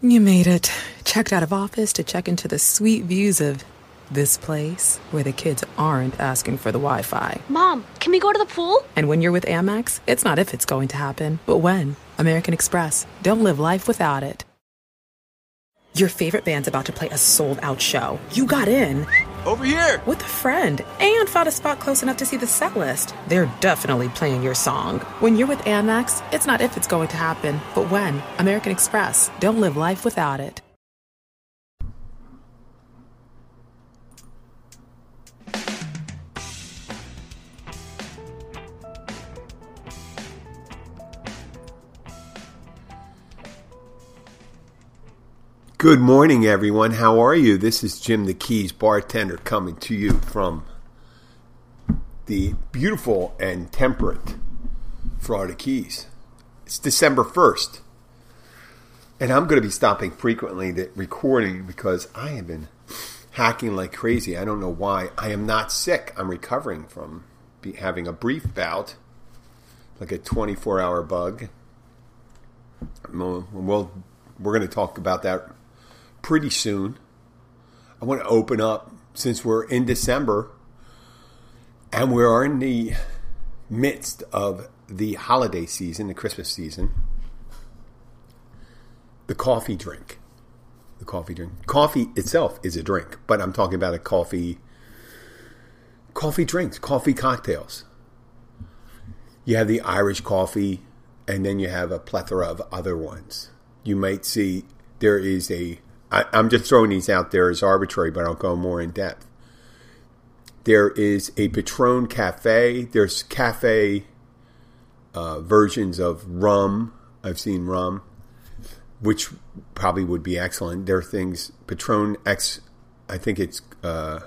You made it. Checked out of office to check into the sweet views of this place where the kids aren't asking for the Wi Fi. Mom, can we go to the pool? And when you're with Amex, it's not if it's going to happen, but when. American Express. Don't live life without it. Your favorite band's about to play a sold out show. You got in. Over here! With a friend and found a spot close enough to see the set list. They're definitely playing your song. When you're with Amex, it's not if it's going to happen, but when. American Express. Don't live life without it. Good morning, everyone. How are you? This is Jim the Keys bartender coming to you from the beautiful and temperate Florida Keys. It's December 1st, and I'm going to be stopping frequently to recording because I have been hacking like crazy. I don't know why. I am not sick. I'm recovering from having a brief bout, like a 24 hour bug. Well, we're going to talk about that pretty soon. I want to open up since we're in December and we are in the midst of the holiday season, the Christmas season. The coffee drink. The coffee drink. Coffee itself is a drink, but I'm talking about a coffee coffee drinks, coffee cocktails. You have the Irish coffee and then you have a plethora of other ones. You might see there is a I, am just throwing these out there as arbitrary, but I'll go more in depth. There is a Patron Cafe. There's cafe uh, versions of rum. I've seen rum, which probably would be excellent. There are things Patron X. I think it's uh,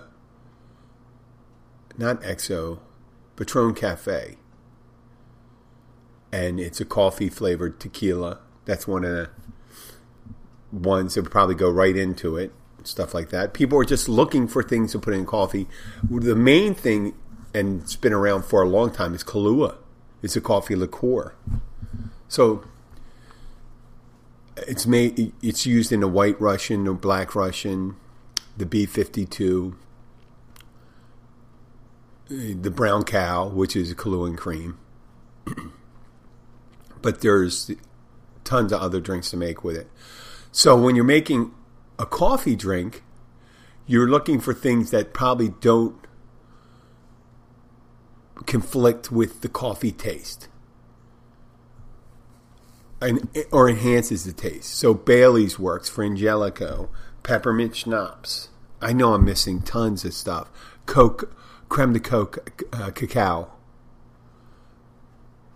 not XO, Patron Cafe, and it's a coffee flavored tequila. That's one of the ones that would probably go right into it, stuff like that. People are just looking for things to put in coffee. The main thing, and it's been around for a long time, is Kahlua. It's a coffee liqueur. So it's made. It's used in the White Russian, the Black Russian, the B fifty two, the Brown Cow, which is Kahlua and cream. but there's tons of other drinks to make with it. So when you're making a coffee drink, you're looking for things that probably don't conflict with the coffee taste and, or enhances the taste. So Bailey's works, Frangelico, peppermint schnapps. I know I'm missing tons of stuff. Coke, creme de coke, uh, cacao.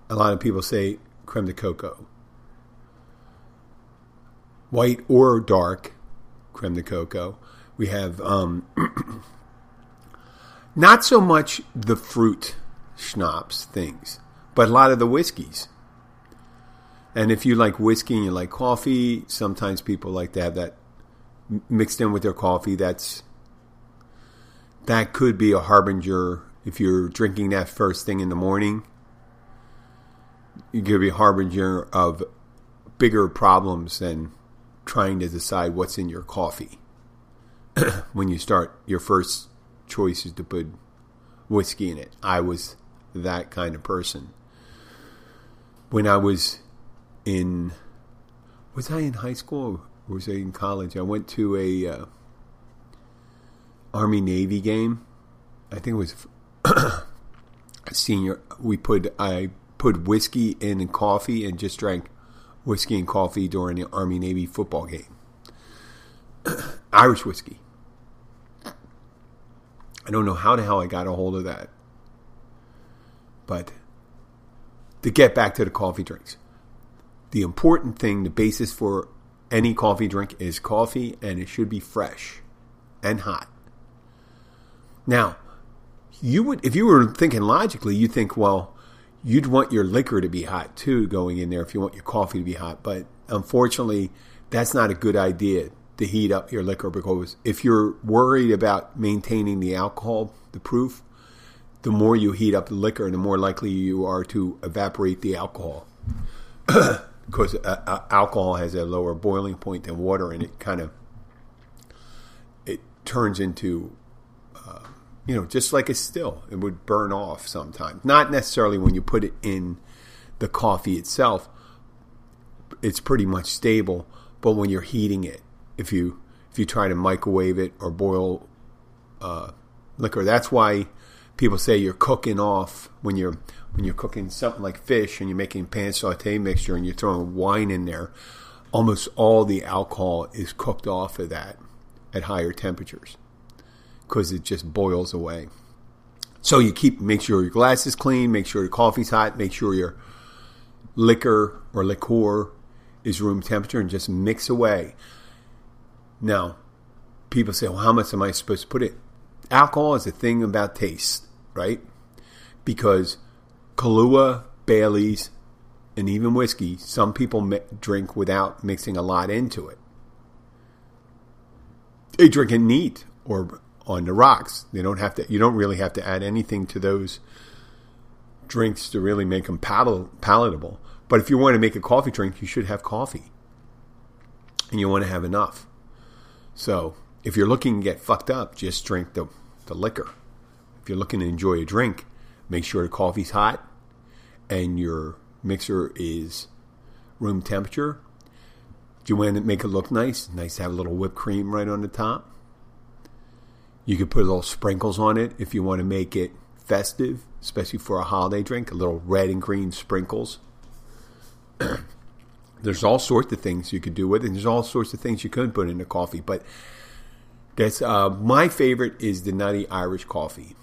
A lot of people say creme de cocoa white or dark creme de cocoa. We have um, not so much the fruit schnapps things, but a lot of the whiskeys. And if you like whiskey and you like coffee, sometimes people like to have that mixed in with their coffee. That's that could be a harbinger if you're drinking that first thing in the morning. It could be a harbinger of bigger problems than trying to decide what's in your coffee when you start your first choice is to put whiskey in it. I was that kind of person. When I was in was I in high school or was I in college? I went to a uh, Army Navy game. I think it was senior. We put I put whiskey in coffee and just drank whiskey and coffee during the Army Navy football game. Irish whiskey. I don't know how the hell I got a hold of that. But to get back to the coffee drinks, the important thing, the basis for any coffee drink is coffee and it should be fresh and hot. Now, you would if you were thinking logically, you think, well, you'd want your liquor to be hot too going in there if you want your coffee to be hot. But unfortunately, that's not a good idea to heat up your liquor because if you're worried about maintaining the alcohol, the proof, the more you heat up the liquor, the more likely you are to evaporate the alcohol. because uh, uh, alcohol has a lower boiling point than water, and it kind of it turns into you know just like a still. It would burn off sometimes. Not necessarily when you put it in the coffee itself. It's pretty much stable, but when you're heating it, if you if you try to microwave it or boil uh, liquor, that's why people say you're cooking off when you're when you're cooking something like fish and you're making pan saute mixture and you're throwing wine in there, almost all the alcohol is cooked off of that at higher temperatures because it just boils away. So you keep make sure your glass is clean, make sure your coffee's hot, make sure your liquor or liqueur is room temperature, and just mix away. Now, people say, "Well, how much am I supposed to put it?" Alcohol is a thing about taste, right? Because Kahlua, Bailey's, and even whiskey, some people mi- drink without mixing a lot into it. They drink it neat or on the rocks. They don't have to. You don't really have to add anything to those drinks to really make them pal- palatable. But if you want to make a coffee drink, you should have coffee, and you want to have enough. So if you're looking to get fucked up, just drink the, the liquor. If you're looking to enjoy a drink, make sure the coffee's hot and your mixer is room temperature. Do you want to make it look nice? Nice to have a little whipped cream right on the top. You could put little sprinkles on it if you want to make it festive, especially for a holiday drink, a little red and green sprinkles. there's all sorts of things you could do with it, and there's all sorts of things you could put in the coffee. But that's uh, my favorite is the Nutty Irish coffee,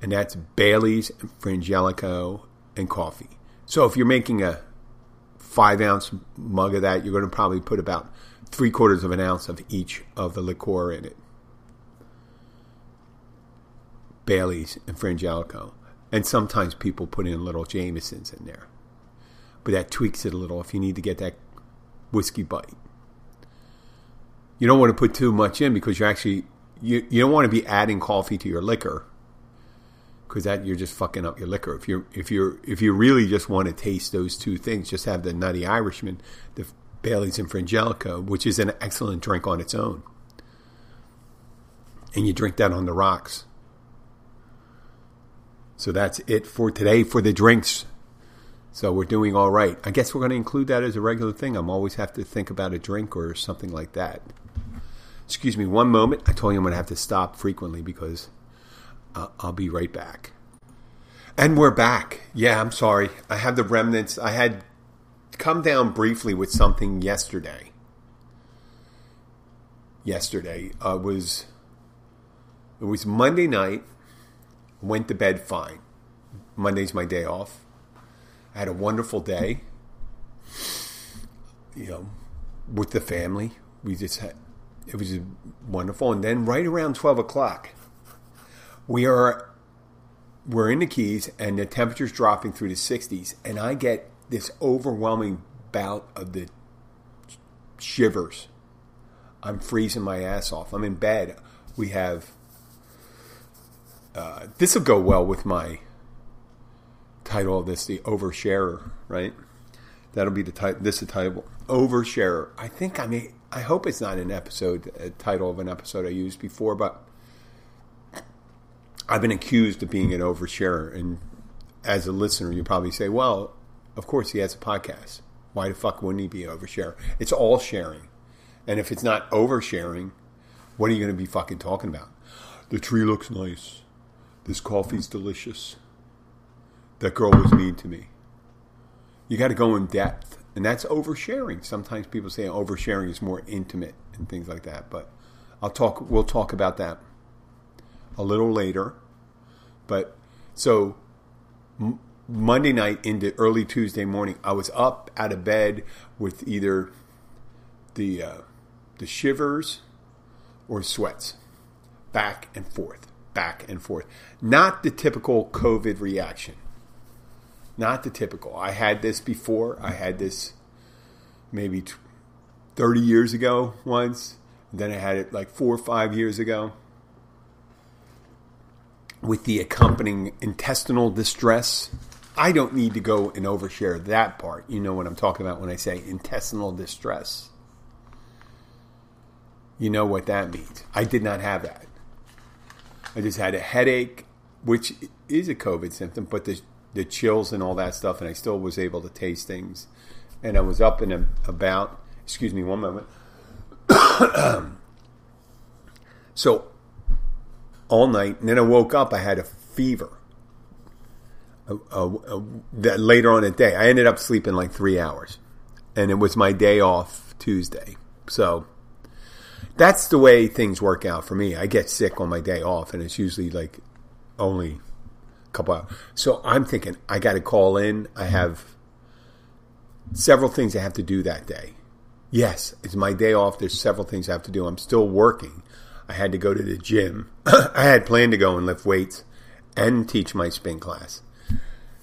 and that's Bailey's, Frangelico, and coffee. So if you're making a five ounce mug of that, you're going to probably put about three quarters of an ounce of each of the liqueur in it. Bailey's and Frangelico. And sometimes people put in little Jamesons in there. But that tweaks it a little if you need to get that whiskey bite. You don't want to put too much in because you're actually you, you don't want to be adding coffee to your liquor because that you're just fucking up your liquor. If you're if you're if you really just want to taste those two things, just have the Nutty Irishman, the Bailey's and Frangelico, which is an excellent drink on its own, and you drink that on the rocks. So that's it for today for the drinks. So we're doing all right. I guess we're going to include that as a regular thing. I'm always have to think about a drink or something like that. Excuse me one moment. I told you I'm going to have to stop frequently because uh, I'll be right back. And we're back. Yeah, I'm sorry. I have the remnants. I had come down briefly with something yesterday. Yesterday uh, was it was Monday night. Went to bed fine. Monday's my day off. I had a wonderful day. You know, with the family. We just had it was wonderful. And then right around twelve o'clock, we are we're in the Keys and the temperature's dropping through the 60s, and I get this overwhelming bout of the shivers. I'm freezing my ass off. I'm in bed. We have uh, this will go well with my title of this, the oversharer, right? That'll be the title. This is the title, oversharer. I think I may. I hope it's not an episode a title of an episode I used before, but I've been accused of being an oversharer, and as a listener, you probably say, "Well, of course he has a podcast. Why the fuck wouldn't he be an oversharer? It's all sharing, and if it's not oversharing, what are you going to be fucking talking about? The tree looks nice. This coffee's delicious. That girl was mean to me. You got to go in depth, and that's oversharing. Sometimes people say oversharing is more intimate and things like that, but I'll talk. We'll talk about that a little later. But so m- Monday night into early Tuesday morning, I was up out of bed with either the uh, the shivers or sweats, back and forth, back and forth. Not the typical COVID reaction. Not the typical. I had this before. I had this maybe 30 years ago once. Then I had it like four or five years ago with the accompanying intestinal distress. I don't need to go and overshare that part. You know what I'm talking about when I say intestinal distress. You know what that means. I did not have that. I just had a headache, which is a COVID symptom, but the, the chills and all that stuff, and I still was able to taste things. And I was up and about, excuse me one moment. so all night, and then I woke up, I had a fever. Uh, uh, uh, that later on in the day, I ended up sleeping like three hours, and it was my day off Tuesday. So that's the way things work out for me. I get sick on my day off, and it's usually like only a couple hours. So I'm thinking I got to call in. I mm-hmm. have several things I have to do that day. Yes, it's my day off. There's several things I have to do. I'm still working. I had to go to the gym. I had planned to go and lift weights and teach my spin class.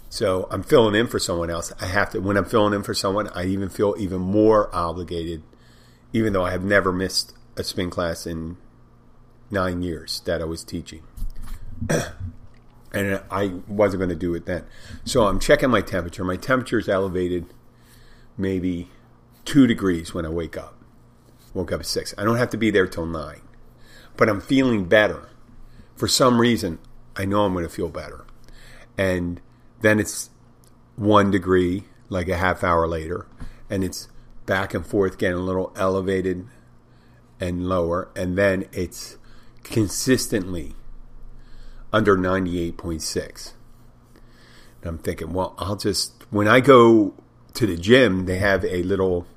So I'm filling in for someone else. I have to when I'm filling in for someone, I even feel even more obligated, even though I have never missed a spin class in nine years that I was teaching. and I wasn't going to do it then. So I'm checking my temperature. My temperature is elevated maybe two degrees when I wake up. Woke up at six. I don't have to be there till nine, but I'm feeling better. For some reason, I know I'm going to feel better. And then it's one degree, like a half hour later, and it's back and forth, getting a little elevated and lower, and then it's consistently under 98.6. And I'm thinking, well, I'll just, when I go to the gym, they have a little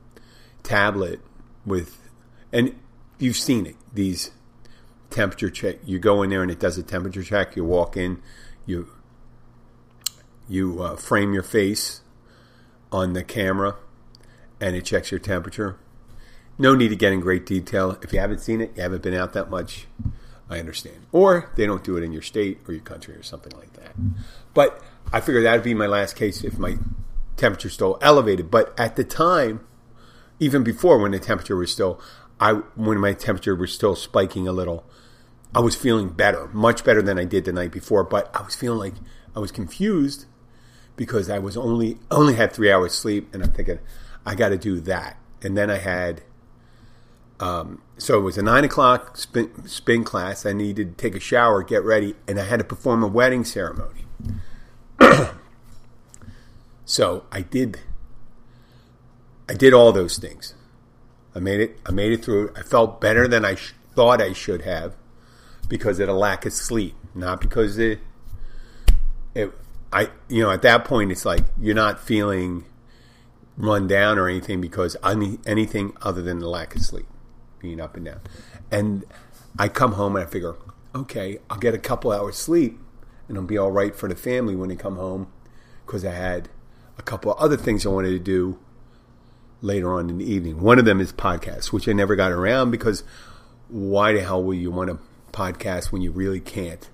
tablet with, and you've seen it, these temperature check. You go in there and it does a temperature check. You walk in, you you uh, frame your face on the camera, and it checks your temperature. No need to get in great detail. If you haven't seen it, you haven't been out that much. I understand. Or they don't do it in your state or your country or something like that. But I figured that would be my last case if my temperature still elevated. But at the time, even before when the temperature was still, I when my temperature was still spiking a little, I was feeling better, much better than I did the night before. But I was feeling like I was confused because I was only only had three hours sleep, and I'm thinking I got to do that. And then I had, um, so it was a nine o'clock spin, spin class. I needed to take a shower, get ready, and I had to perform a wedding ceremony. so I did. I did all those things. I made it. I made it through. I felt better than I sh- thought I should have because of the lack of sleep, not because it, it I you know at that point it's like you're not feeling run down or anything because any, anything other than the lack of sleep, being up and down. And I come home and I figure, okay, I'll get a couple hours sleep and I'll be all right for the family when they come home because I had a couple of other things I wanted to do later on in the evening. One of them is podcasts, which I never got around because why the hell will you want to podcast when you really can't?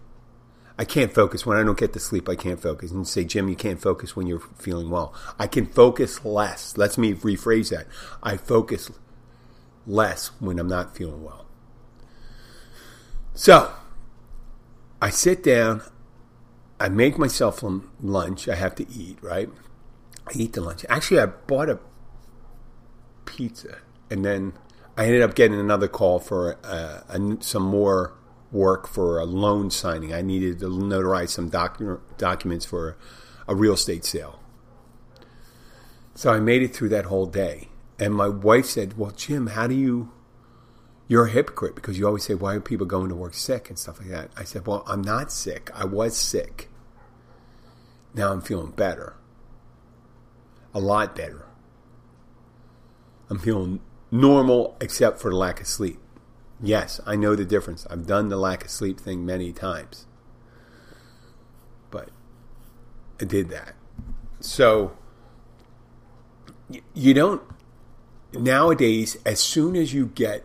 I can't focus when I don't get to sleep. I can't focus. And say, Jim, you can't focus when you're feeling well. I can focus less. Let's me rephrase that. I focus less when I'm not feeling well. So I sit down. I make myself lunch. I have to eat, right? I eat the lunch. Actually, I bought a pizza, and then I ended up getting another call for uh, a, some more work for a loan signing. I needed to notarize some docu- documents for a real estate sale. So I made it through that whole day. And my wife said, Well, Jim, how do you. You're a hypocrite because you always say, Why are people going to work sick and stuff like that? I said, Well, I'm not sick. I was sick. Now I'm feeling better. A lot better. I'm feeling normal except for the lack of sleep. Yes, I know the difference. I've done the lack of sleep thing many times. But I did that. So you don't nowadays as soon as you get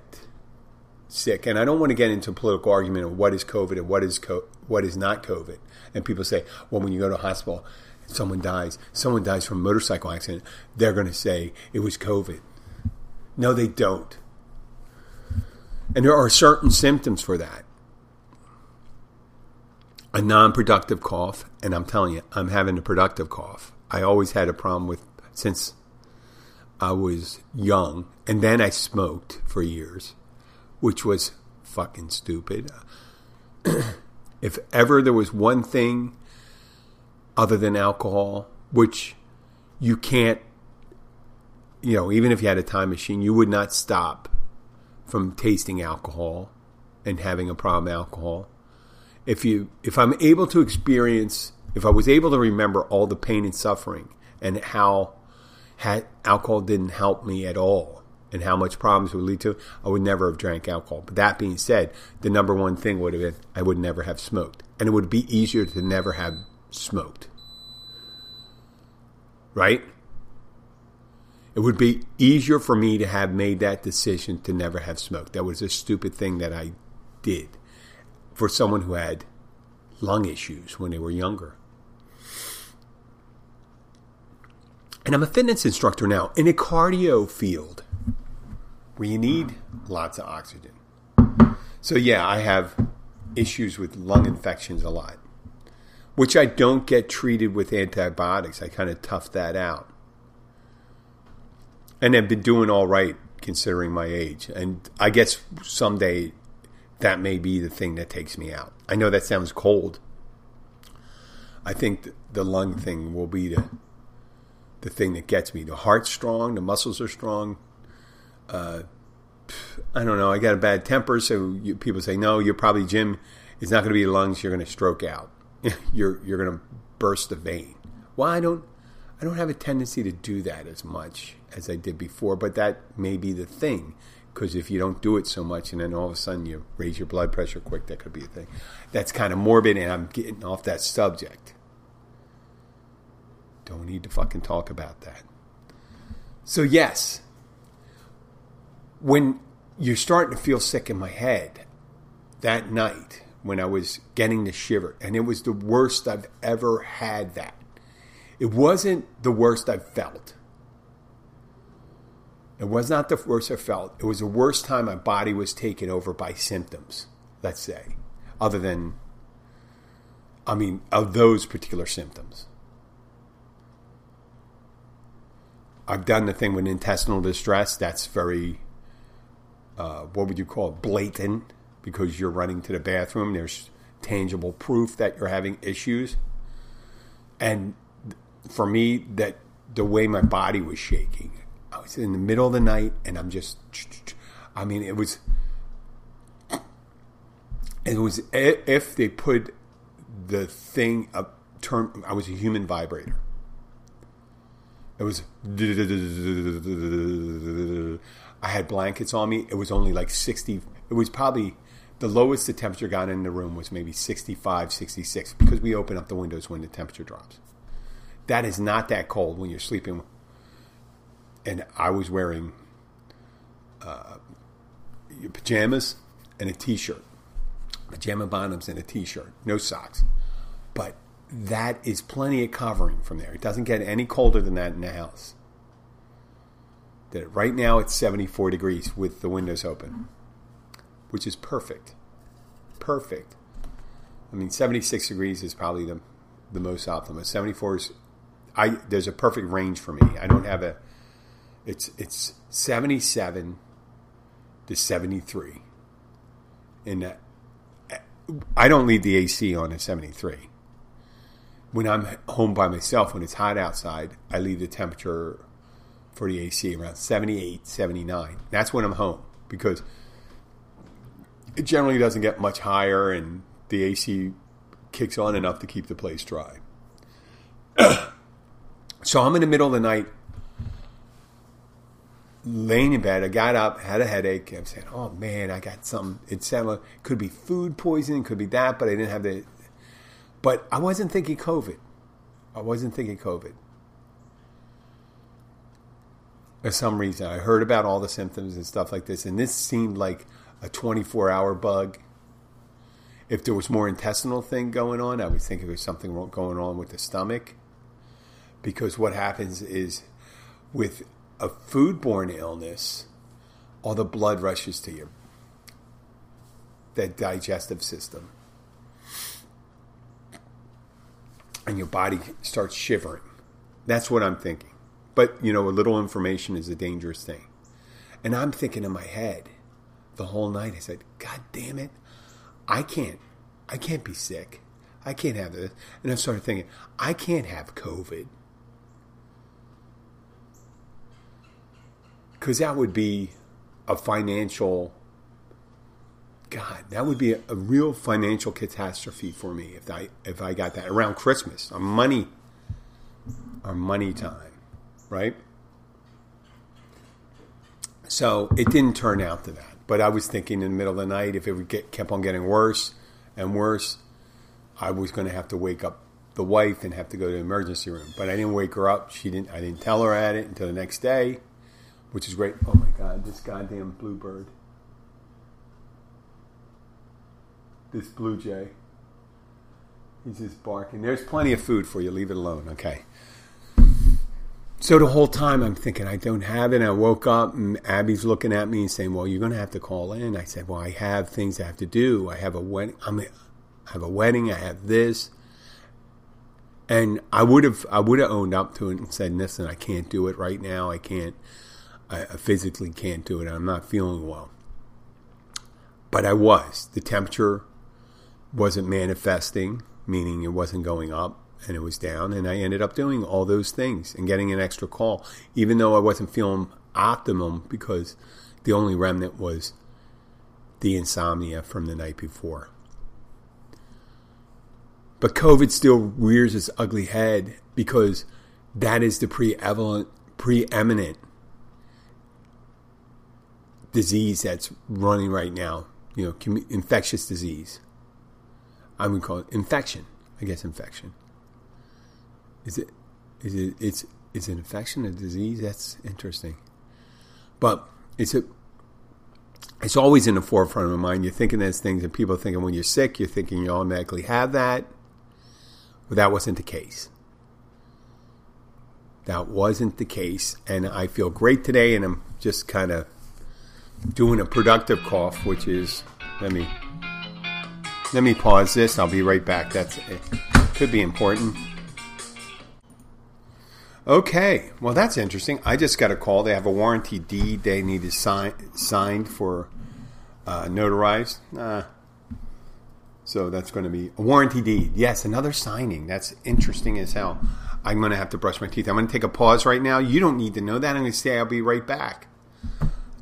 sick and I don't want to get into a political argument of what is covid and what is co- what is not covid and people say well when you go to a hospital someone dies someone dies from a motorcycle accident they're going to say it was covid no they don't and there are certain symptoms for that. a non productive cough, and I'm telling you, I'm having a productive cough. I always had a problem with since I was young, and then I smoked for years, which was fucking stupid. if ever there was one thing other than alcohol, which you can't, you know, even if you had a time machine, you would not stop from tasting alcohol and having a problem alcohol. If you, if I'm able to experience, if I was able to remember all the pain and suffering and how had, alcohol didn't help me at all and how much problems would lead to, I would never have drank alcohol. But that being said, the number one thing would have been I would never have smoked. And it would be easier to never have smoked. Right? It would be easier for me to have made that decision to never have smoked. That was a stupid thing that I did for someone who had lung issues when they were younger. And I'm a fitness instructor now in a cardio field where you need lots of oxygen. So, yeah, I have issues with lung infections a lot, which I don't get treated with antibiotics. I kind of tough that out. And I've been doing all right considering my age. And I guess someday that may be the thing that takes me out. I know that sounds cold. I think the lung thing will be the the thing that gets me. The heart's strong, the muscles are strong. Uh, I don't know. I got a bad temper, so you, people say, "No, you're probably Jim. It's not going to be your lungs. You're going to stroke out. you're you're going to burst a vein." Well, I don't. I don't have a tendency to do that as much as I did before, but that may be the thing. Because if you don't do it so much, and then all of a sudden you raise your blood pressure quick, that could be a thing. That's kind of morbid, and I'm getting off that subject. Don't need to fucking talk about that. So, yes, when you're starting to feel sick in my head that night when I was getting the shiver, and it was the worst I've ever had that. It wasn't the worst I've felt. It was not the worst I felt. It was the worst time my body was taken over by symptoms, let's say, other than, I mean, of those particular symptoms. I've done the thing with intestinal distress. That's very, uh, what would you call it, blatant, because you're running to the bathroom. There's tangible proof that you're having issues. And for me, that the way my body was shaking, I was in the middle of the night, and I'm just, I mean, it was, it was if they put the thing up, turn. I was a human vibrator. It was. I had blankets on me. It was only like 60. It was probably the lowest the temperature got in the room was maybe 65, 66 because we open up the windows when the temperature drops. That is not that cold when you're sleeping. And I was wearing uh, pajamas and a t shirt, pajama bottoms and a t shirt, no socks. But that is plenty of covering from there. It doesn't get any colder than that in the house. That right now it's 74 degrees with the windows open, which is perfect. Perfect. I mean, 76 degrees is probably the the most optimal. 74 is I there's a perfect range for me. I don't have a it's it's 77 to 73. And uh, I don't leave the AC on at 73 when I'm home by myself, when it's hot outside, I leave the temperature for the AC around 78, 79. That's when I'm home because it generally doesn't get much higher and the AC kicks on enough to keep the place dry. so I'm in the middle of the night laying in bed. I got up, had a headache. I'm saying, "Oh man, I got something." It sounded like, could be food poisoning, could be that, but I didn't have the but I wasn't thinking COVID. I wasn't thinking COVID. For some reason, I heard about all the symptoms and stuff like this, and this seemed like a 24 hour bug. If there was more intestinal thing going on, I would think it was something going on with the stomach. Because what happens is with a foodborne illness, all the blood rushes to your that digestive system and your body starts shivering. That's what I'm thinking. But, you know, a little information is a dangerous thing. And I'm thinking in my head the whole night, I said, God damn it, I can't, I can't be sick. I can't have this. And I started thinking, I can't have COVID. Because that would be a financial, God, that would be a, a, real financial catastrophe for me if I if I got that around Christmas, our money, our money time, right? So it didn't turn out to that. But I was thinking in the middle of the night, if it would get kept on getting worse and worse, I was going to have to wake up the wife and have to go to the emergency room. But I didn't wake her up. She didn't. I didn't tell her at it until the next day, which is great. Oh my God, this goddamn bluebird, this blue jay. He's just barking. There's plenty of food for you. Leave it alone, okay? So the whole time I'm thinking I don't have it. I woke up and Abby's looking at me and saying, "Well, you're going to have to call in." I said, "Well, I have things I have to do. I have a wedding. I'm, I have a wedding. I have this." And I would have, I would have owned up to it and said, "Listen, I can't do it right now. I can't. I physically can't do it. I'm not feeling well." But I was. The temperature wasn't manifesting, meaning it wasn't going up and it was down and I ended up doing all those things and getting an extra call even though I wasn't feeling optimum because the only remnant was the insomnia from the night before. But COVID still rears its ugly head because that is the preeminent preeminent disease that's running right now, you know, infectious disease. I would call it infection. I guess infection. Is it? Is it? It's. Is an infection, a disease? That's interesting. But it's a. It's always in the forefront of my mind. You're thinking those things, and people are thinking when you're sick, you're thinking you automatically have that. But that wasn't the case. That wasn't the case, and I feel great today, and I'm just kind of doing a productive cough, which is let me let me pause this. I'll be right back. That's it. Could be important. Okay, well that's interesting. I just got a call. They have a warranty deed they need to sign signed for uh, notarized. Uh, so that's going to be a warranty deed. Yes, another signing. That's interesting as hell. I'm going to have to brush my teeth. I'm going to take a pause right now. You don't need to know that. I'm going to say I'll be right back.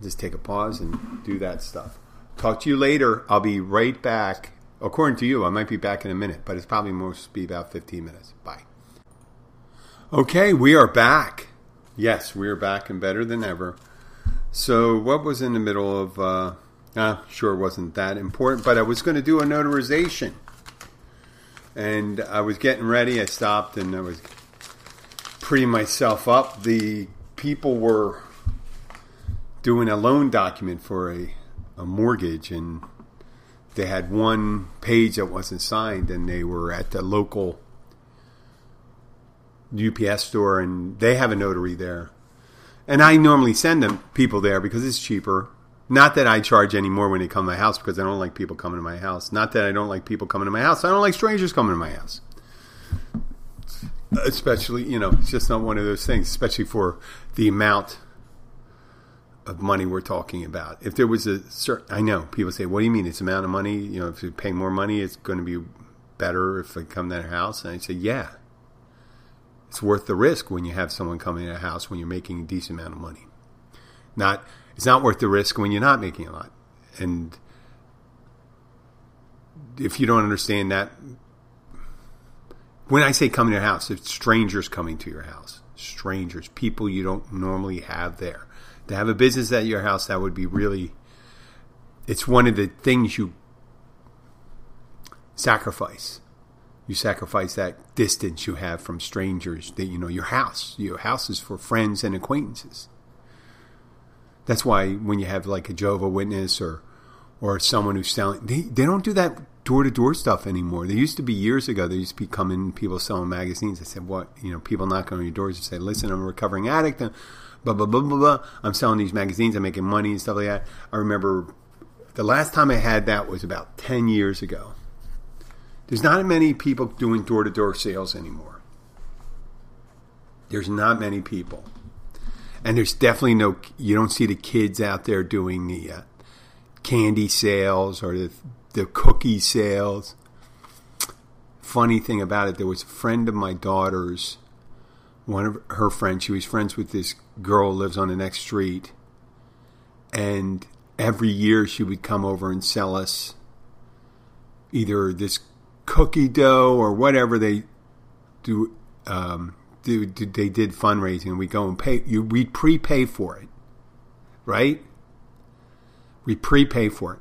Just take a pause and do that stuff. Talk to you later. I'll be right back. According to you, I might be back in a minute, but it's probably most be about 15 minutes. Bye. Okay, we are back. Yes, we are back and better than ever. So, what was in the middle of? Uh, ah, sure, wasn't that important, but I was going to do a notarization, and I was getting ready. I stopped and I was prettying myself up. The people were doing a loan document for a, a mortgage, and they had one page that wasn't signed, and they were at the local UPS store, and they have a notary there. And I normally send them people there because it's cheaper. Not that I charge any more when they come to my house because I don't like people coming to my house. Not that I don't like people coming to my house. I don't like strangers coming to my house. Especially, you know, it's just not one of those things, especially for the amount of money we're talking about. If there was a certain, I know people say, "What do you mean? It's amount of money? You know, if you pay more money, it's going to be better if they come to their house." And I say, "Yeah, it's worth the risk when you have someone coming in a house when you're making a decent amount of money. Not it's not worth the risk when you're not making a lot. And if you don't understand that when I say coming to your house, it's strangers coming to your house. Strangers, people you don't normally have there. To have a business at your house, that would be really it's one of the things you sacrifice you sacrifice that distance you have from strangers that you know your house your house is for friends and acquaintances that's why when you have like a Jehovah Witness or or someone who's selling they, they don't do that door to door stuff anymore. they used to be years ago. they used to be coming people selling magazines. I said, "What? You know, people knocking on your doors and say, listen, I'm a recovering addict. Blah blah blah blah blah. I'm selling these magazines. I'm making money and stuff like that." I remember the last time I had that was about ten years ago. There's not many people doing door to door sales anymore. There's not many people. And there's definitely no, you don't see the kids out there doing the uh, candy sales or the, the cookie sales. Funny thing about it, there was a friend of my daughter's, one of her friends, she was friends with this girl lives on the next street. And every year she would come over and sell us either this cookie dough or whatever they do um, do, do, they did fundraising. We go and pay. You we prepay for it, right? We prepay for it.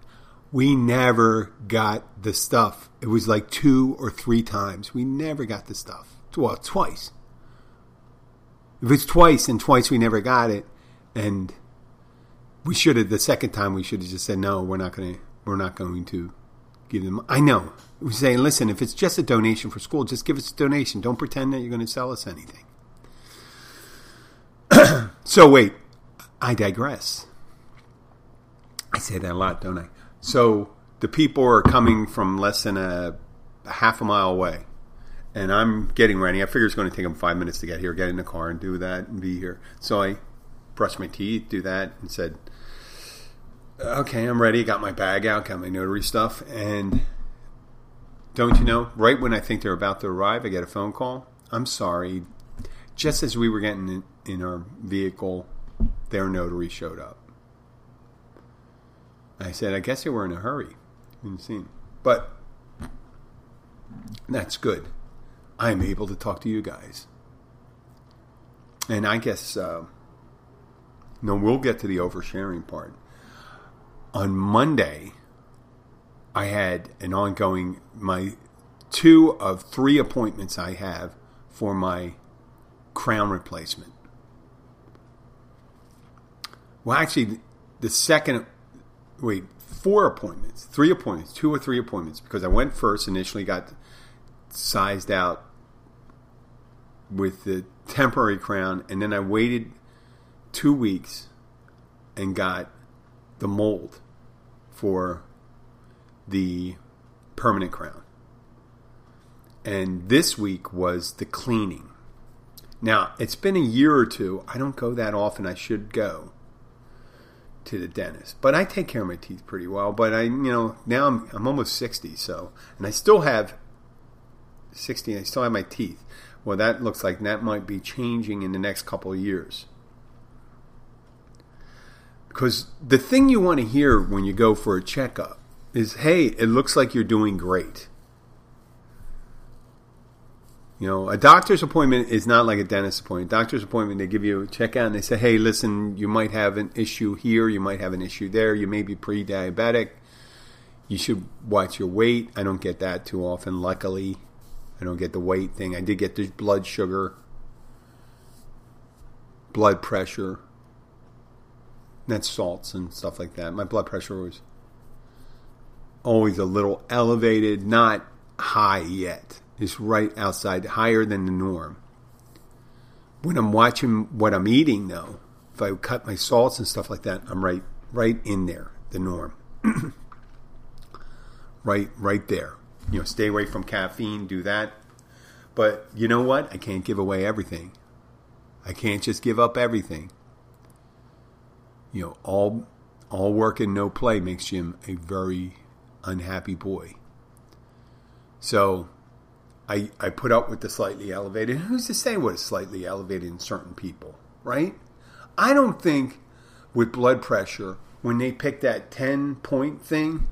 We never got the stuff. It was like two or three times. We never got the stuff. Well, twice. If it's twice and twice we never got it, and we should have the second time we should have just said no. We're not going to. We're not going to give them. I know. We say, listen, if it's just a donation for school, just give us a donation. Don't pretend that you're going to sell us anything. so wait, I digress. I say that a lot, don't I? So the people are coming from less than a, a half a mile away, and I'm getting ready. I figure it's going to take them five minutes to get here, get in the car, and do that, and be here. So I brushed my teeth, do that, and said, "Okay, I'm ready. Got my bag out, got my notary stuff, and." Don't you know? Right when I think they're about to arrive, I get a phone call. I'm sorry. Just as we were getting in, in our vehicle, their notary showed up. I said, I guess they were in a hurry. Insane. But that's good. I'm able to talk to you guys. And I guess, uh, no, we'll get to the oversharing part. On Monday, I had an ongoing my two of three appointments I have for my crown replacement. Well, actually, the second wait four appointments, three appointments, two or three appointments because I went first initially, got sized out with the temporary crown, and then I waited two weeks and got the mold for the permanent crown. And this week was the cleaning. Now, it's been a year or two. I don't go that often. I should go to the dentist. But I take care of my teeth pretty well. But I, you know, now I'm, I'm almost 60, so, and I still have 60, I still have my teeth. Well, that looks like that might be changing in the next couple of years. Because the thing you want to hear when you go for a checkup is hey, it looks like you're doing great. You know, a doctor's appointment is not like a dentist appointment. Doctor's appointment, they give you a checkout and they say, hey, listen, you might have an issue here, you might have an issue there, you may be pre diabetic, you should watch your weight. I don't get that too often, luckily. I don't get the weight thing. I did get the blood sugar, blood pressure, that's salts and stuff like that. My blood pressure was always a little elevated, not high yet. It's right outside, higher than the norm. When I'm watching what I'm eating, though, if I cut my salts and stuff like that, I'm right, right in there, the norm. right, right there. You know, stay away from caffeine. Do that. But you know what? I can't give away everything. I can't just give up everything. You know, all all work and no play makes Jim a very unhappy boy. So I, I put up with the slightly elevated. Who's to say what is slightly elevated in certain people, right? I don't think with blood pressure, when they pick that 10 point thing,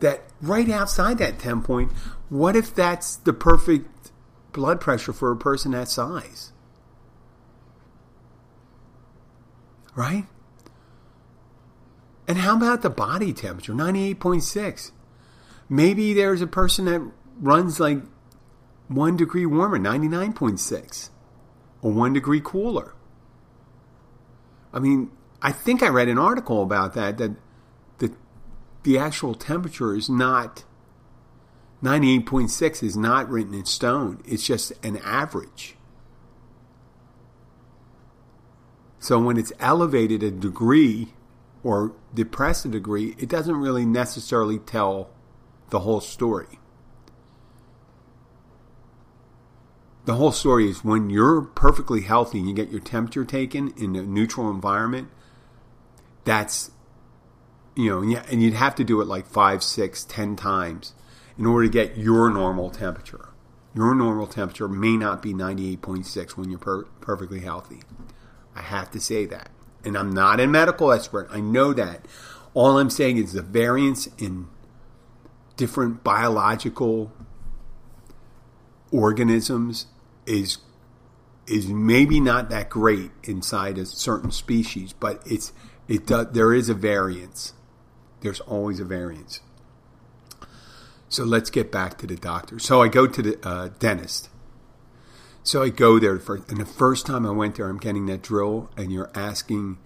that right outside that 10 point, what if that's the perfect blood pressure for a person that size? Right? And how about the body temperature? 98.6. Maybe there's a person that runs like one degree warmer, 99.6, or one degree cooler. I mean, I think I read an article about that, that the actual temperature is not 98.6 is not written in stone. It's just an average. So when it's elevated a degree or depressed a degree, it doesn't really necessarily tell the whole story. the whole story is when you're perfectly healthy and you get your temperature taken in a neutral environment, that's you know, and you'd have to do it like five, six, ten times in order to get your normal temperature. Your normal temperature may not be 98.6 when you're per- perfectly healthy. I have to say that. And I'm not a medical expert. I know that. All I'm saying is the variance in different biological organisms is is maybe not that great inside a certain species, but it's it does, there is a variance. There's always a variance. So let's get back to the doctor. So I go to the uh, dentist. So I go there first, and the first time I went there, I'm getting that drill, and you're asking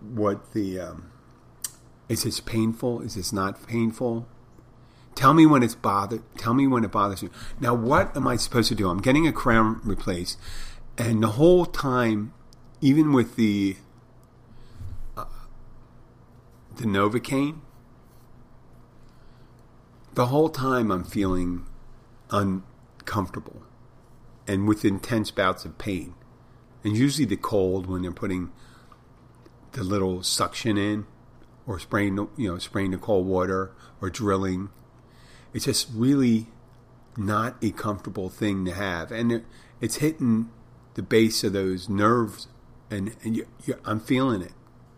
what the um, is this painful? Is this not painful? Tell me when it's bothered. Tell me when it bothers you. Now, what am I supposed to do? I'm getting a crown replaced, and the whole time, even with the the Novocaine, the whole time I'm feeling uncomfortable and with intense bouts of pain. And usually the cold when they're putting the little suction in or spraying you know spraying the cold water or drilling. It's just really not a comfortable thing to have. And it's hitting the base of those nerves and, and you, you, I'm feeling it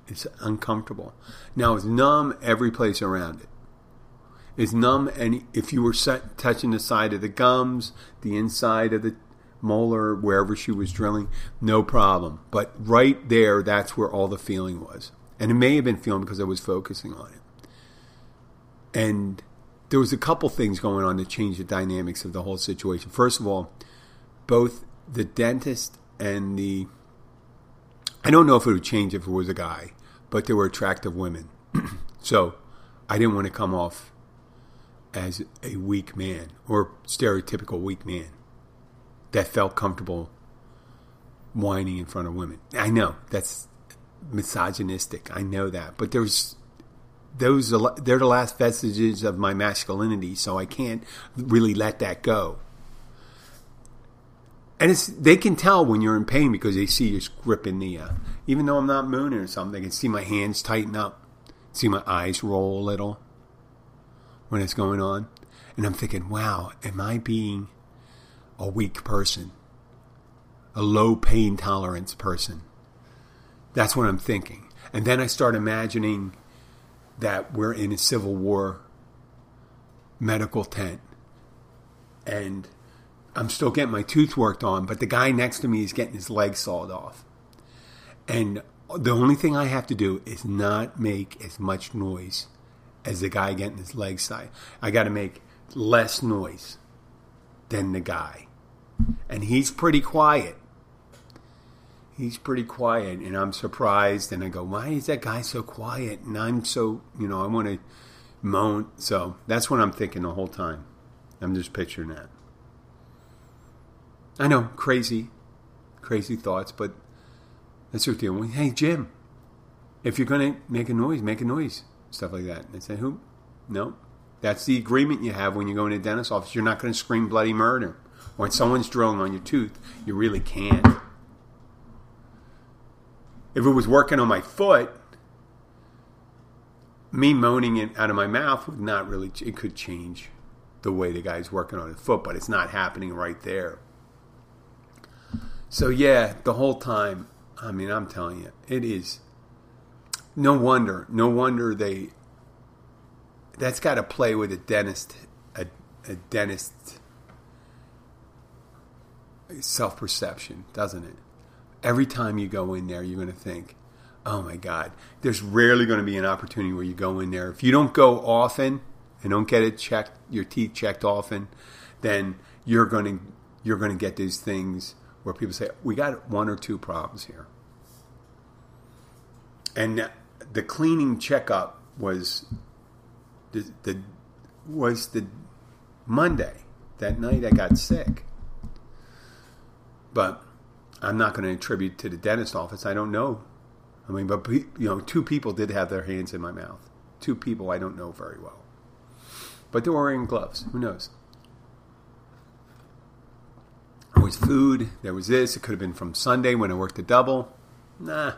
it's uncomfortable now it's numb every place around it. it is numb, and if you were set, touching the side of the gums, the inside of the molar, wherever she was drilling, no problem. But right there, that's where all the feeling was, and it may have been feeling because I was focusing on it. And there was a couple things going on that changed the dynamics of the whole situation. First of all, both the dentist and the I don't know if it would change if it was a guy, but they were attractive women. so I didn't want to come off as a weak man or stereotypical weak man that felt comfortable whining in front of women. I know that's misogynistic. I know that, but there's those they're the last vestiges of my masculinity, so I can't really let that go. And it's they can tell when you're in pain because they see you gripping the. Uh, even though I'm not mooning or something, they can see my hands tighten up, see my eyes roll a little when it's going on. And I'm thinking, wow, am I being a weak person? A low pain tolerance person? That's what I'm thinking. And then I start imagining that we're in a Civil War medical tent and I'm still getting my tooth worked on, but the guy next to me is getting his leg sawed off. And the only thing I have to do is not make as much noise as the guy getting his legs side. I got to make less noise than the guy. And he's pretty quiet. He's pretty quiet, and I'm surprised. And I go, why is that guy so quiet? And I'm so, you know, I want to moan. So that's what I'm thinking the whole time. I'm just picturing that. I know, crazy, crazy thoughts, but that's what you're doing. Hey, Jim, if you're going to make a noise, make a noise stuff like that. And say, who? No. That's the agreement you have when you go in a dentist's office. You're not going to scream bloody murder. When someone's drilling on your tooth, you really can't. If it was working on my foot, me moaning it out of my mouth would not really, it could change the way the guy's working on his foot, but it's not happening right there. So, yeah, the whole time, I mean, I'm telling you, it is no wonder, no wonder they. That's got to play with a dentist, a, a dentist self perception, doesn't it? Every time you go in there, you're going to think, oh my God, there's rarely going to be an opportunity where you go in there. If you don't go often and don't get it checked, your teeth checked often, then you're going to you're going to get these things where people say, we got one or two problems here. And the cleaning checkup was the, the was the Monday that night I got sick. But I'm not going to attribute to the dentist office. I don't know. I mean, but you know, two people did have their hands in my mouth. Two people I don't know very well, but they were wearing gloves. Who knows? Was food. There was this. It could have been from Sunday when I worked a double. Nah.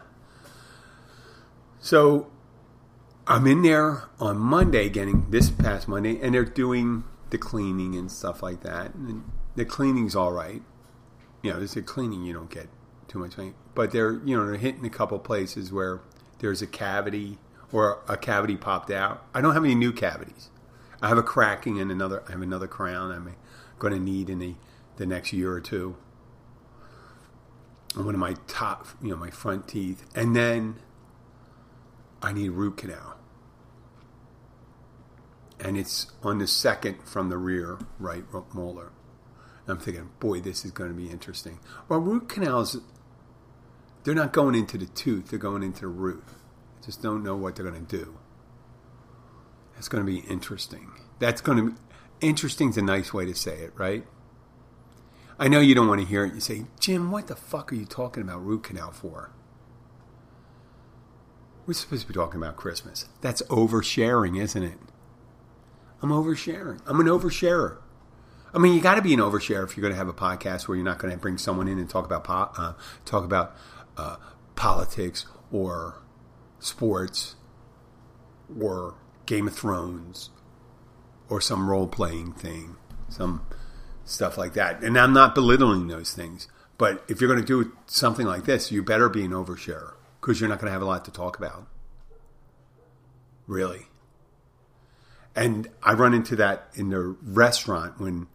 So I'm in there on Monday, getting this past Monday, and they're doing the cleaning and stuff like that. And the cleaning's all right. You know, there's a cleaning you don't get too much, money. but they're you know they're hitting a couple places where there's a cavity or a cavity popped out. I don't have any new cavities. I have a cracking and another. I have another crown I'm going to need in the next year or two. One of my top, you know, my front teeth, and then I need root canal and it's on the second from the rear right molar. I'm thinking, boy, this is going to be interesting. Well, root canals, they're not going into the tooth, they're going into the root. I just don't know what they're going to do. It's going to be interesting. That's going to be interesting is a nice way to say it, right? I know you don't want to hear it. You say, Jim, what the fuck are you talking about root canal for? We're supposed to be talking about Christmas. That's oversharing, isn't it? I'm oversharing. I'm an oversharer. I mean, you got to be an oversharer if you're going to have a podcast where you're not going to bring someone in and talk about po- uh, talk about uh, politics or sports or Game of Thrones or some role playing thing, some stuff like that. And I'm not belittling those things, but if you're going to do something like this, you better be an overshare because you're not going to have a lot to talk about. Really. And I run into that in the restaurant when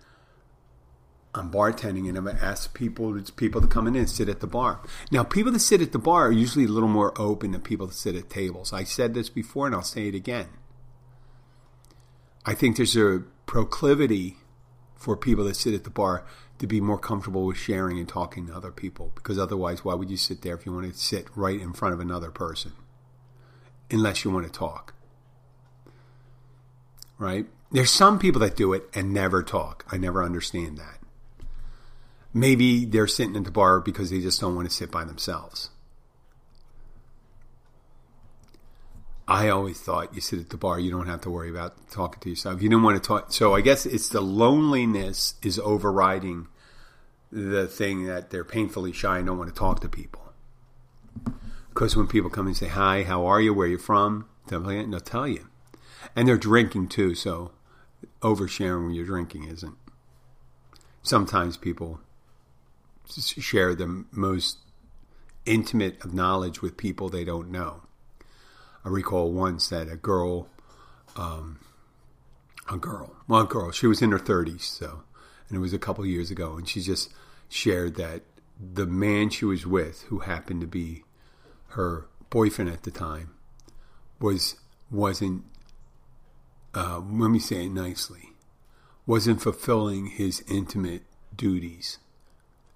I'm bartending and I'm ask people people to come in and sit at the bar. Now, people that sit at the bar are usually a little more open than people that sit at tables. I said this before and I'll say it again. I think there's a proclivity for people that sit at the bar to be more comfortable with sharing and talking to other people because otherwise, why would you sit there if you want to sit right in front of another person? Unless you want to talk right? There's some people that do it and never talk. I never understand that. Maybe they're sitting at the bar because they just don't want to sit by themselves. I always thought you sit at the bar, you don't have to worry about talking to yourself. You don't want to talk. So I guess it's the loneliness is overriding the thing that they're painfully shy and don't want to talk to people. Because when people come and say, Hi, how are you? Where are you from? They'll tell you and they're drinking too. So oversharing when you're drinking isn't. Sometimes people share the most intimate of knowledge with people they don't know. I recall once that a girl, um, a girl, well, a girl, she was in her 30s, so, and it was a couple years ago, and she just shared that the man she was with, who happened to be her boyfriend at the time, was wasn't uh, let me say it nicely, wasn't fulfilling his intimate duties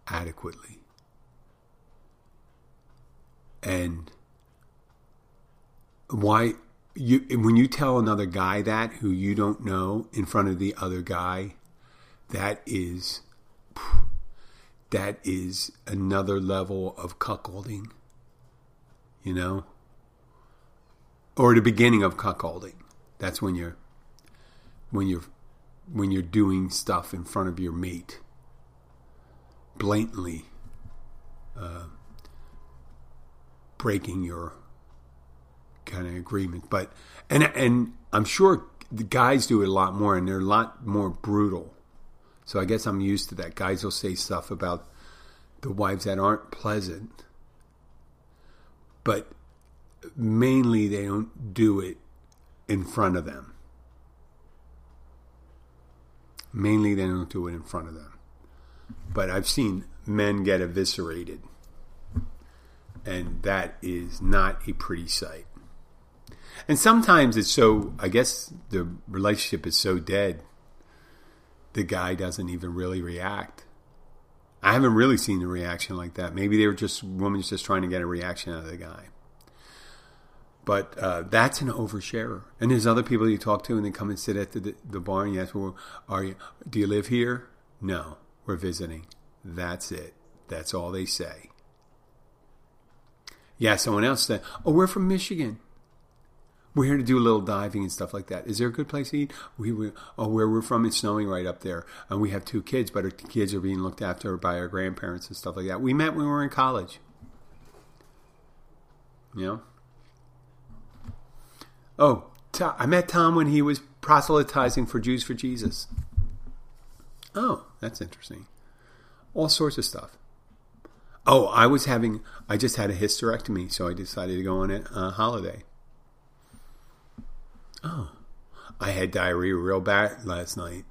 adequately. And why you when you tell another guy that who you don't know in front of the other guy, that is that is another level of cuckolding. You know? Or the beginning of cuckolding. That's when you're when you're when you're doing stuff in front of your mate blatantly uh, breaking your kind of agreement but and and I'm sure the guys do it a lot more and they're a lot more brutal so I guess I'm used to that guys will say stuff about the wives that aren't pleasant but mainly they don't do it in front of them Mainly, they don't do it in front of them. But I've seen men get eviscerated, and that is not a pretty sight. And sometimes it's so, I guess the relationship is so dead, the guy doesn't even really react. I haven't really seen a reaction like that. Maybe they were just, woman's just trying to get a reaction out of the guy. But uh, that's an oversharer. And there's other people you talk to, and they come and sit at the, the bar, and you ask, well, are you, do you live here? No, we're visiting. That's it. That's all they say. Yeah, someone else said, oh, we're from Michigan. We're here to do a little diving and stuff like that. Is there a good place to eat? We, we oh, where we're from, it's snowing right up there, and we have two kids, but our kids are being looked after by our grandparents and stuff like that. We met when we were in college. You know. Oh, I met Tom when he was proselytizing for Jews for Jesus. Oh, that's interesting. All sorts of stuff. Oh, I was having, I just had a hysterectomy, so I decided to go on a uh, holiday. Oh, I had diarrhea real bad last night.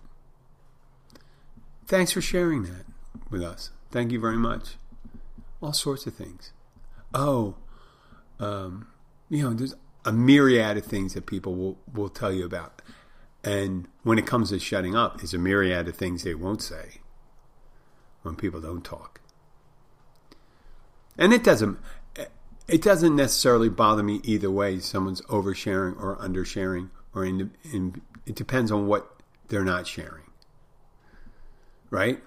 Thanks for sharing that with us. Thank you very much. All sorts of things. Oh, um, you know, there's a myriad of things that people will, will tell you about. And when it comes to shutting up, there's a myriad of things they won't say when people don't talk. And it doesn't it doesn't necessarily bother me either way. Someone's oversharing or undersharing, or in, in, it depends on what they're not sharing. Right?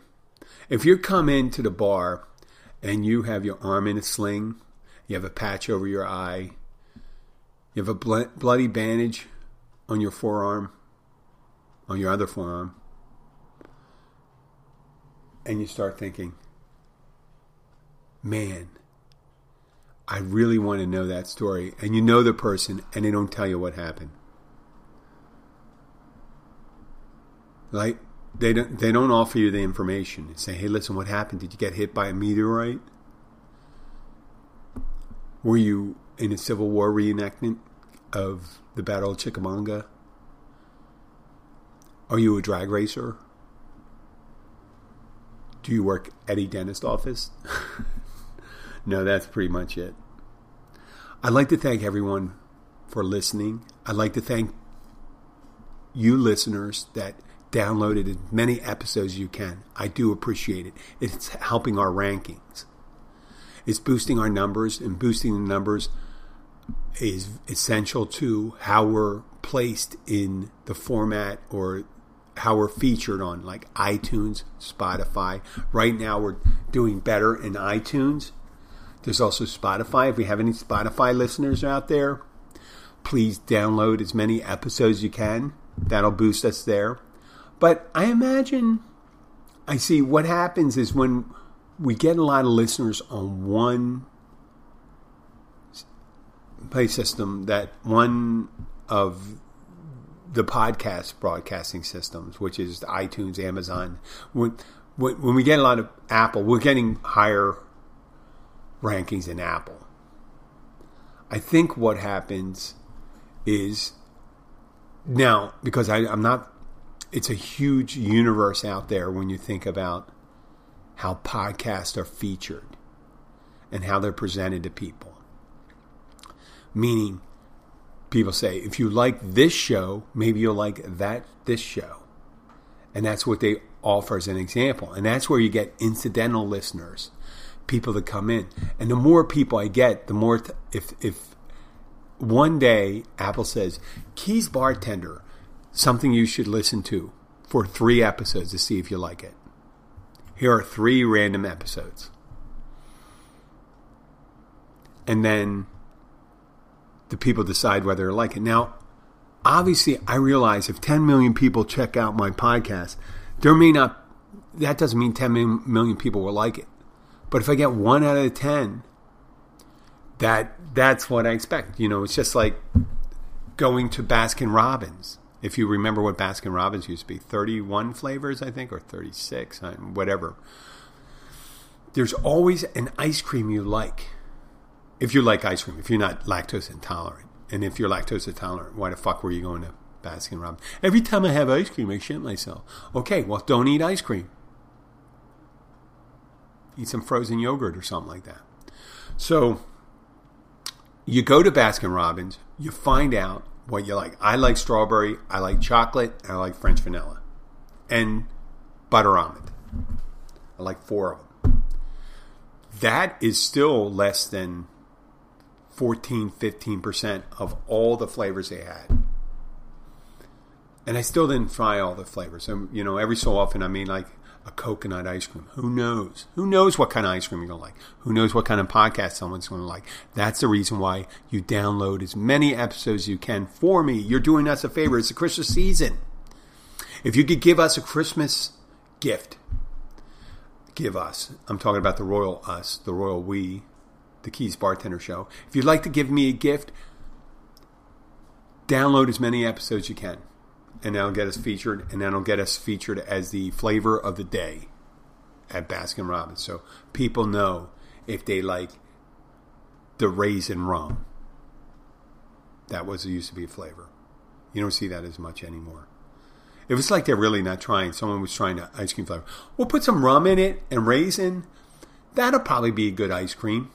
If you come into the bar and you have your arm in a sling, you have a patch over your eye, you have a bloody bandage on your forearm, on your other forearm, and you start thinking, man, I really want to know that story. And you know the person and they don't tell you what happened. Like they don't they don't offer you the information and say, "Hey, listen, what happened? Did you get hit by a meteorite? Were you in a Civil War reenactment of the Battle of Chickamauga? Are you a drag racer? Do you work at a dentist office? no, that's pretty much it. I'd like to thank everyone for listening. I'd like to thank you listeners that downloaded as many episodes as you can. I do appreciate it. It's helping our rankings. It's boosting our numbers, and boosting the numbers is essential to how we're placed in the format or how we're featured on like iTunes, Spotify. Right now, we're doing better in iTunes there's also Spotify. If we have any Spotify listeners out there, please download as many episodes as you can. That'll boost us there. But I imagine, I see what happens is when we get a lot of listeners on one play system, that one of the podcast broadcasting systems, which is iTunes, Amazon. When, when, when we get a lot of Apple, we're getting higher rankings in Apple. I think what happens is now because I, I'm not. It's a huge universe out there when you think about how podcasts are featured and how they're presented to people. Meaning, people say, if you like this show, maybe you'll like that this show. And that's what they offer as an example. And that's where you get incidental listeners people that come in. And the more people I get, the more if if one day Apple says Keys Bartender, something you should listen to for three episodes to see if you like it. Here are three random episodes. And then the people decide whether they like it. Now, obviously, I realize if 10 million people check out my podcast, there may not, that doesn't mean 10 million people will like it. But if I get one out of ten, that that's what I expect. You know, it's just like going to Baskin Robbins. If you remember what Baskin Robbins used to be, 31 flavors, I think, or 36, whatever. There's always an ice cream you like. If you like ice cream, if you're not lactose intolerant. And if you're lactose intolerant, why the fuck were you going to Baskin Robbins? Every time I have ice cream, I shit myself. Okay, well, don't eat ice cream eat some frozen yogurt or something like that. So you go to Baskin Robbins, you find out what you like. I like strawberry, I like chocolate, I like French vanilla, and butter almond. I like four of them. That is still less than 14, 15% of all the flavors they had. And I still didn't try all the flavors. And, you know, every so often, I mean, like, a coconut ice cream. Who knows? Who knows what kind of ice cream you're going to like? Who knows what kind of podcast someone's going to like? That's the reason why you download as many episodes as you can for me. You're doing us a favor. It's the Christmas season. If you could give us a Christmas gift, give us. I'm talking about the royal us, the royal we, the Keys Bartender Show. If you'd like to give me a gift, download as many episodes you can and that'll get us featured, and that'll get us featured as the flavor of the day at Baskin Robbins. So people know if they like the raisin rum. That was used to be a flavor. You don't see that as much anymore. It was like they're really not trying. Someone was trying to ice cream flavor. We'll put some rum in it and raisin. That'll probably be a good ice cream.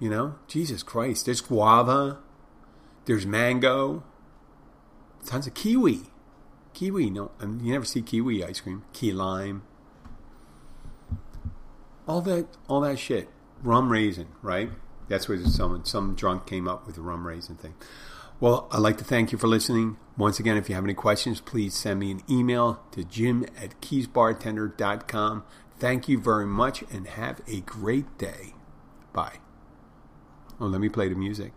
You know, Jesus Christ. There's guava. There's mango tons of kiwi. Kiwi, no, um, you never see kiwi ice cream. Key lime. All that, all that shit. Rum raisin, right? That's where someone, some drunk came up with the rum raisin thing. Well, I'd like to thank you for listening. Once again, if you have any questions, please send me an email to jim at keysbartender.com. Thank you very much and have a great day. Bye. Oh, let me play the music.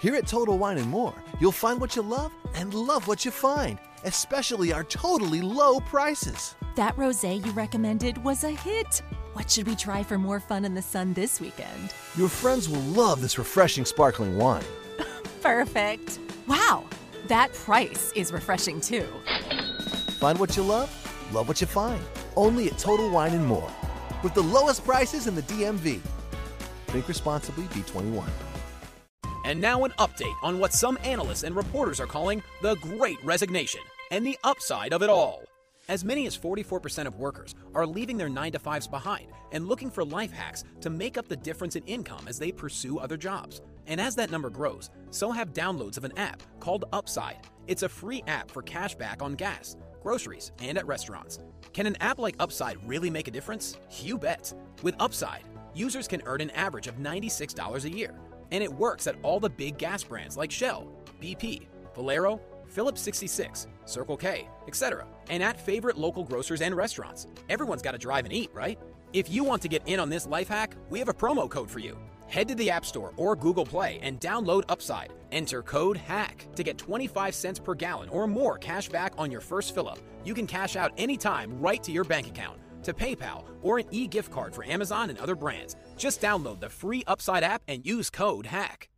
Here at Total Wine and More, you'll find what you love and love what you find, especially our totally low prices. That rosé you recommended was a hit. What should we try for more fun in the sun this weekend? Your friends will love this refreshing sparkling wine. Perfect. Wow, that price is refreshing too. Find what you love, love what you find. Only at Total Wine and More. With the lowest prices in the DMV. Drink responsibly, B21. And now, an update on what some analysts and reporters are calling the Great Resignation and the upside of it all. As many as 44% of workers are leaving their 9 to 5s behind and looking for life hacks to make up the difference in income as they pursue other jobs. And as that number grows, so have downloads of an app called Upside. It's a free app for cash back on gas, groceries, and at restaurants. Can an app like Upside really make a difference? You bet. With Upside, users can earn an average of $96 a year and it works at all the big gas brands like Shell, BP, Valero, Phillips 66, Circle K, etc., and at favorite local grocers and restaurants. Everyone's got to drive and eat, right? If you want to get in on this life hack, we have a promo code for you. Head to the App Store or Google Play and download Upside. Enter code HACK to get 25 cents per gallon or more cash back on your first fill up. You can cash out anytime right to your bank account to PayPal or an e gift card for Amazon and other brands. Just download the free Upside app and use code HACK.